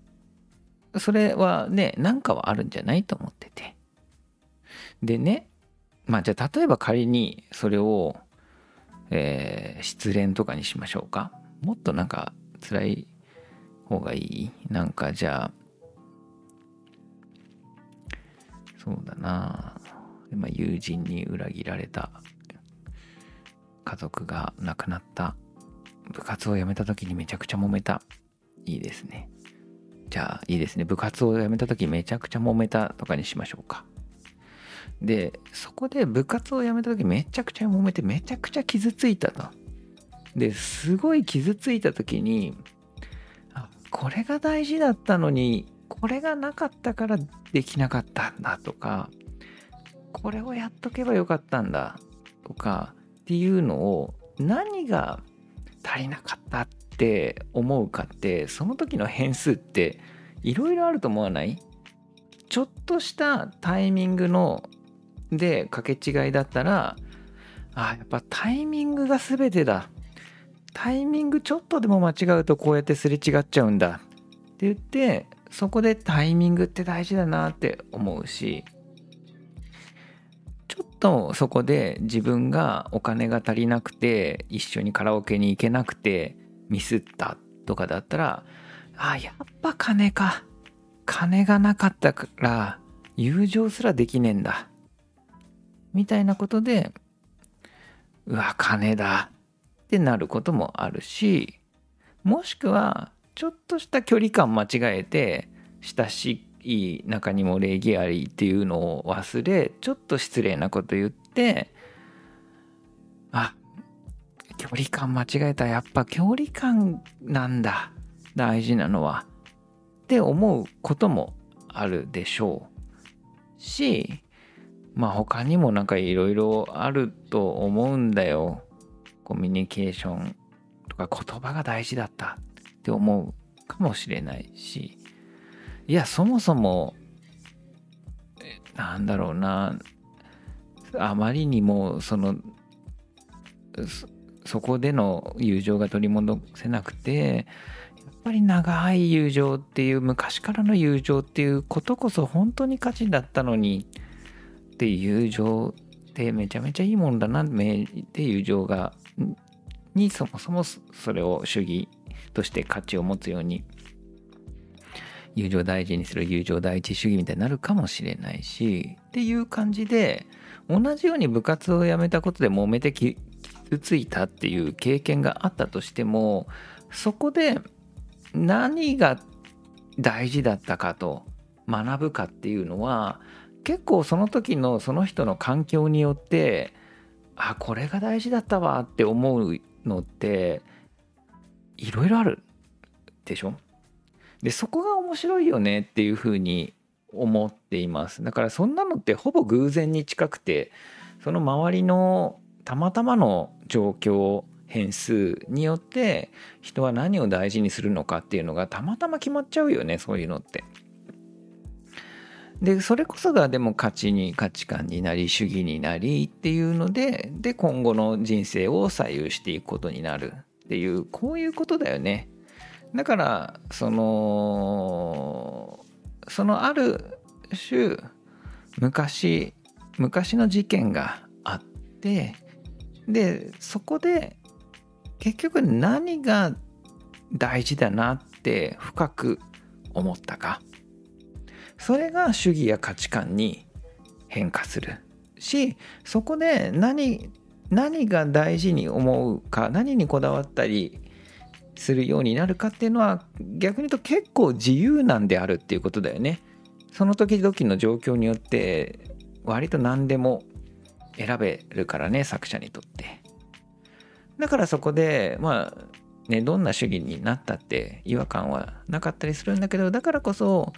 それはねなんかはあるんじゃないと思ってて。でねまあじゃあ例えば仮にそれをえー、失恋とかにしましょうか？もっとなんか辛い方がいい？なんかじゃあそうだな。まあ、友人に裏切られた。家族が亡くなった。部活を辞めた時にめちゃくちゃ揉めた。いいですね。じゃあいいですね。部活を辞めた時めちゃくちゃ揉めたとかにしましょうか？でそこで部活を辞めた時めちゃくちゃ揉めてめちゃくちゃ傷ついたと。ですごい傷ついた時にあこれが大事だったのにこれがなかったからできなかったんだとかこれをやっとけばよかったんだとかっていうのを何が足りなかったって思うかってその時の変数っていろいろあると思わない？ちょっとしたタイミングので掛け違いだったらあやっぱタイミングが全てだ。タイミングちょっとでも間違うとこうやってすれ違っちゃうんだ。って言ってそこでタイミングって大事だなって思うしちょっとそこで自分がお金が足りなくて一緒にカラオケに行けなくてミスったとかだったらあやっぱ金か。金がなかったから友情すらできねえんだ。みたいなことでうわ金だってなることもあるしもしくはちょっとした距離感間違えて親しい中にも礼儀ありっていうのを忘れちょっと失礼なこと言ってあ距離感間違えたやっぱ距離感なんだ大事なのはって思うこともあるでしょうしまあ他にもなんかいろいろあると思うんだよ。コミュニケーションとか言葉が大事だった。って思うかもしれないしいやそもそもなんだろうなあまりにもそのそこでの友情が取り戻せなくてやっぱり長い友情っていう昔からの友情っていうことこそ本当に価値だったのにって友情ってめちゃめちゃいいもんだなって友情がにそもそもそれを主義として価値を持つように友情大事にする友情第一主義みたいになるかもしれないしっていう感じで同じように部活を辞めたことで揉めて傷ついたっていう経験があったとしてもそこで何が大事だったかと学ぶかっていうのは結構その時のその人の環境によってあこれが大事だったわって思うのっていろいろあるでしょ？でそこが面白いよねっていうふうに思っていますだからそんなのってほぼ偶然に近くてその周りのたまたまの状況変数によって人は何を大事にするのかっていうのがたまたま決まっちゃうよねそういうのって。でそれこそがでも価値に価値観になり主義になりっていうのでで今後の人生を左右していくことになるっていうこういうことだよね。だからそのそのある種昔昔の事件があってでそこで結局何が大事だなって深く思ったかそれが主義や価値観に変化するしそこで何何が大事に思うか何にこだわったりするようになるかっていうのは逆に言うと結構自由なんであるっていうことだよね。その時々の状況によって割と何でも選べるからね作者にとって。だからそこでまあねどんな主義になったって違和感はなかったりするんだけどだからこそ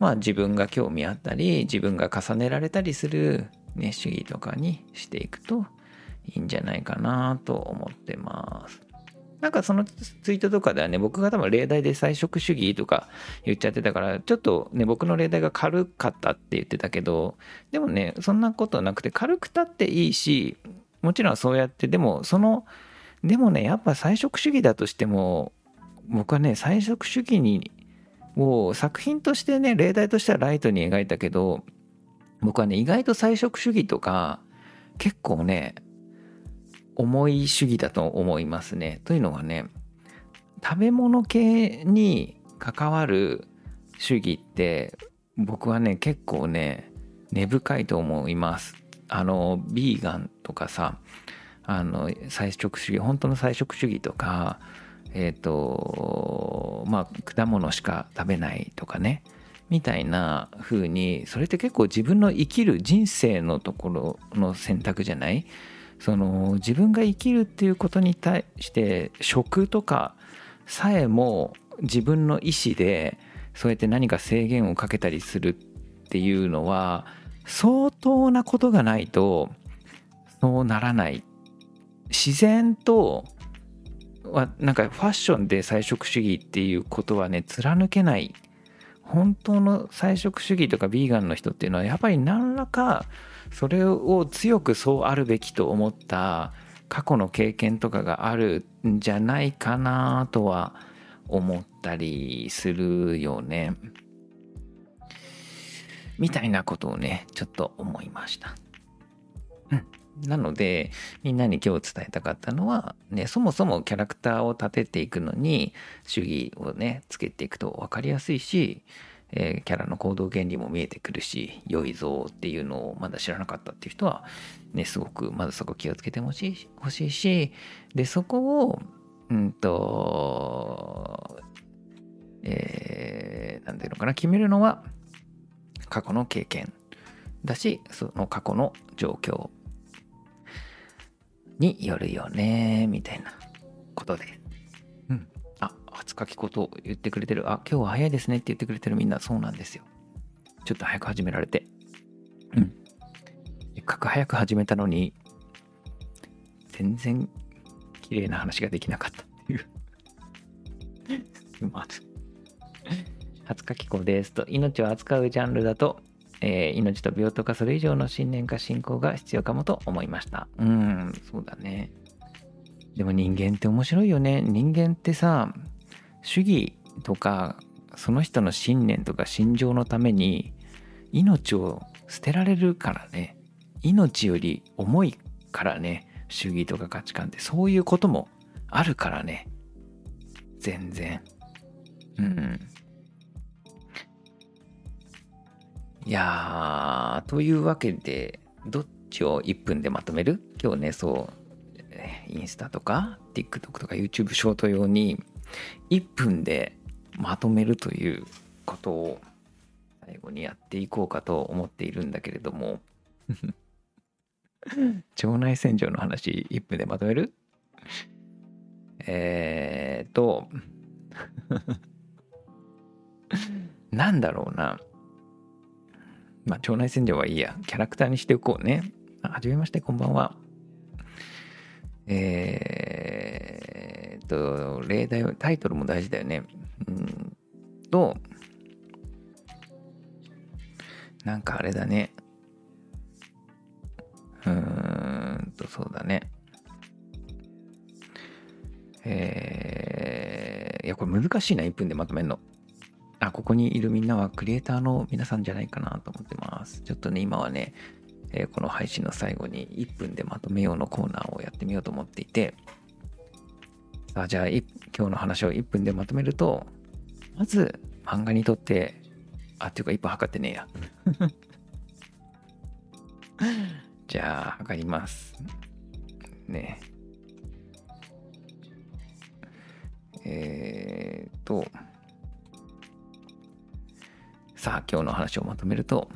まあ自分が興味あったり自分が重ねられたりする、ね、主義とかにしていくといいんじゃないかなと思ってます。なんかそのツイートとかではね、僕が多分例題で菜食主義とか言っちゃってたから、ちょっとね、僕の例題が軽かったって言ってたけど、でもね、そんなことなくて、軽くたっていいし、もちろんそうやって、でもその、でもね、やっぱ菜食主義だとしても、僕はね、菜食主義に、を作品としてね、例題としてはライトに描いたけど、僕はね、意外と菜食主義とか、結構ね、重い主義だと思いますね。というのはね食べ物系に関わる主義って僕はね結構ね根深いと思います。あのビーガンとかさあの菜食主義本当の菜食主義とかえっ、ー、とまあ果物しか食べないとかねみたいな風にそれって結構自分の生きる人生のところの選択じゃない？その自分が生きるっていうことに対して食とかさえも自分の意思でそうやって何か制限をかけたりするっていうのは相当なことがないとそうならない。自然とはなんかファッションで菜食主義っていうことはね貫けない本当の菜食主義とかビーガンの人っていうのはやっぱり何らかそれを強くそうあるべきと思った過去の経験とかがあるんじゃないかなとは思ったりするよね。みたいなことをね、ちょっと思いました。うん。なので、みんなに今日伝えたかったのは、ね、そもそもキャラクターを立てていくのに、主義をね、つけていくと分かりやすいし、えー、キャラの行動原理も見えてくるし良いぞっていうのをまだ知らなかったっていう人はねすごくまずそこ気をつけてほしいほしいしでそこをうんとえー、ていうのかな決めるのは過去の経験だしその過去の状況によるよねみたいなことで初書きことを言ってくれてる。あ、今日は早いですねって言ってくれてるみんなそうなんですよ。ちょっと早く始められて。うん。せっかく早く始めたのに、全然綺麗な話ができなかったっていう (laughs) まず20日機構ですと命を扱うジャンルだと、えー、命と病とかそれ以上の信念か信仰が必要かもと思いました。うんそうだね。でも人間って面白いよね。人間ってさ主義とかその人の信念とか心情のために命を捨てられるからね。命より重いからね。主義とか価値観って。そういうこともあるからね。全然。うん。いやーというわけでどっちを1分でまとめる？今日ねそうインスタとか TikTok とか YouTube ショート用に1分でまとめるということを最後にやっていこうかと思っているんだけれども。(laughs) 腸内洗浄の話1分でまとめる？えーと (laughs) なんだろうなまあ腸内洗浄はいいや。キャラクターにしておこうね。はじめましてこんばんは。えーと例題タイトルも大事だよね。うんとなんかあれだね。うーんと、そうだね。えー、いや、これ難しいな、1分でまとめるの。あ、ここにいるみんなはクリエイターの皆さんじゃないかなと思ってます。ちょっとね、今はね、えー、この配信の最後に1分でまとめようのコーナーをやってみようと思っていて、さあ、じゃあ、今日の話を1分でまとめると、まず、漫画にとって、あ、っていうか1分測ってねえや。(laughs) じゃあ、測ります。ね。えー、と、さあ、今日の話をまとめると、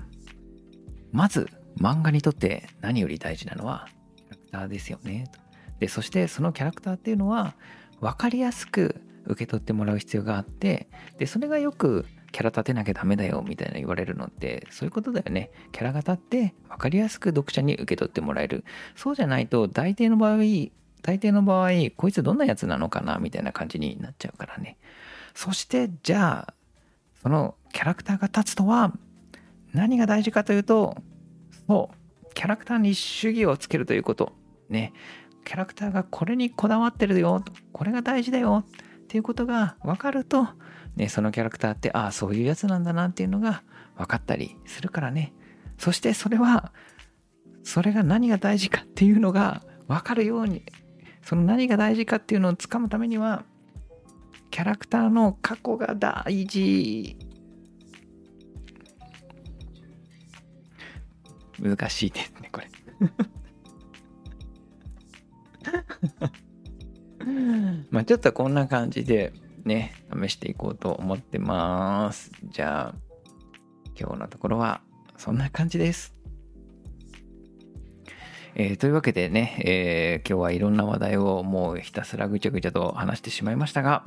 まず、漫画にとって何より大事なのは、キャラクターですよねと。で、そしてそのキャラクターっていうのは、分かりやすく受け取ってもらう必要があって、で、それがよくキャラ立てなきゃダメだよみたいな言われるのってそういうことだよね。キャラが立って分かりやすく読者に受け取ってもらえる。そうじゃないと大抵の場合、大抵の場合、こいつどんなやつなのかなみたいな感じになっちゃうからね。そしてじゃあ、そのキャラクターが立つとは何が大事かというと、そう、キャラクターに主義をつけるということ。ね。キャラクターがこれにこだわってるよ。これが大事だよ。っていうことが分かると、ね、そのキャラクターってああそういうやつなんだなっていうのが分かったりするからねそしてそれはそれが何が大事かっていうのが分かるようにその何が大事かっていうのをつかむためにはキャラクターの過去が大事難しいですねこれ (laughs) まあちょっとこんな感じでね、試していこうと思ってます。じゃあ、今日のところはそんな感じです。えー、というわけでね、えー、今日はいろんな話題をもうひたすらぐちゃぐちゃと話してしまいましたが、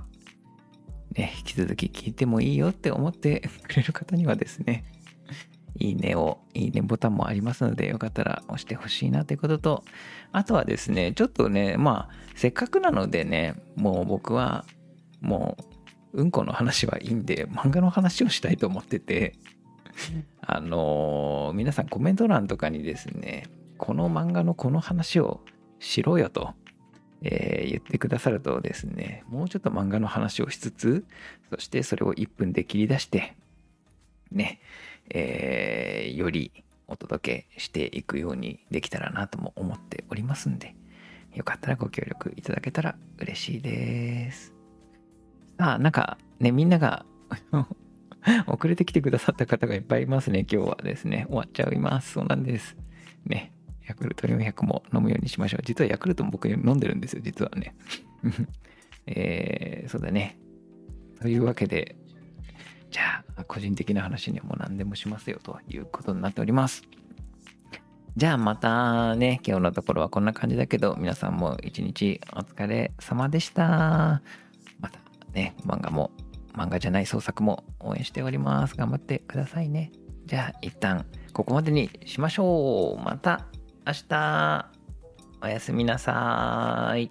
ね、引き続き聞いてもいいよって思って (laughs) くれる方にはですね、いいねを、いいねボタンもありますので、よかったら押してほしいなということと、あとはですね、ちょっとね、まあ、せっかくなのでね、もう僕はもううんこの話はいいんで漫画の話をしたいと思っててあのー、皆さんコメント欄とかにですねこの漫画のこの話をしろよと、えー、言ってくださるとですねもうちょっと漫画の話をしつつそしてそれを1分で切り出してねえー、よりお届けしていくようにできたらなとも思っておりますんでよかったらご協力いただけたら嬉しいです。あ、なんかね、みんなが (laughs) 遅れてきてくださった方がいっぱいいますね、今日はですね。終わっちゃいます。そうなんです。ね。ヤクルト400も飲むようにしましょう。実はヤクルトも僕飲んでるんですよ、実はね。えー、そうだね。というわけで、じゃあ、個人的な話にはもう何でもしますよということになっております。じゃあまたね、今日のところはこんな感じだけど、皆さんも一日お疲れ様でした。またね、漫画も、漫画じゃない創作も応援しております。頑張ってくださいね。じゃあ、一旦ここまでにしましょう。また明日、おやすみなさい。